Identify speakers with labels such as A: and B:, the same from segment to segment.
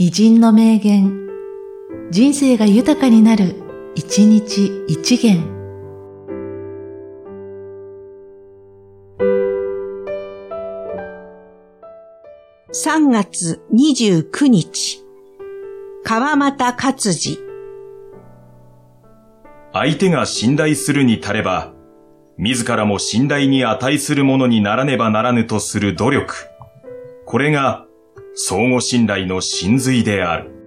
A: 偉人の名言、人生が豊かになる、一日一元。
B: 3月29日、川又勝治。
C: 相手が信頼するに足れば、自らも信頼に値するものにならねばならぬとする努力。これが相互信頼の真髄である。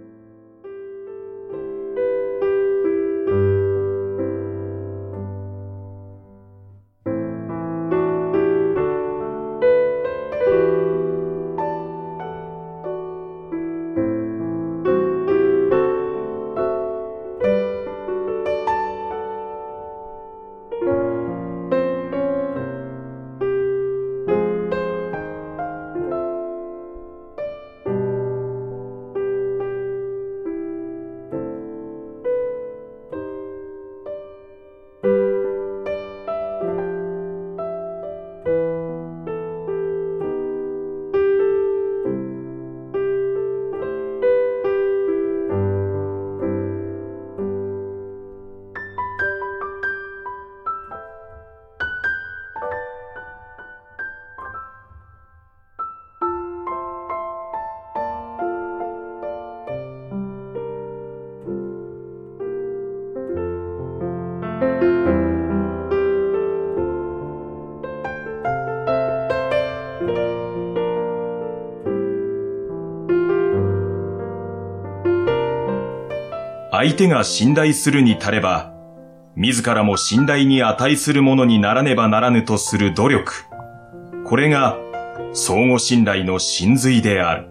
C: 相手が信頼するに足れば、自らも信頼に値するものにならねばならぬとする努力。これが相互信頼の真髄である。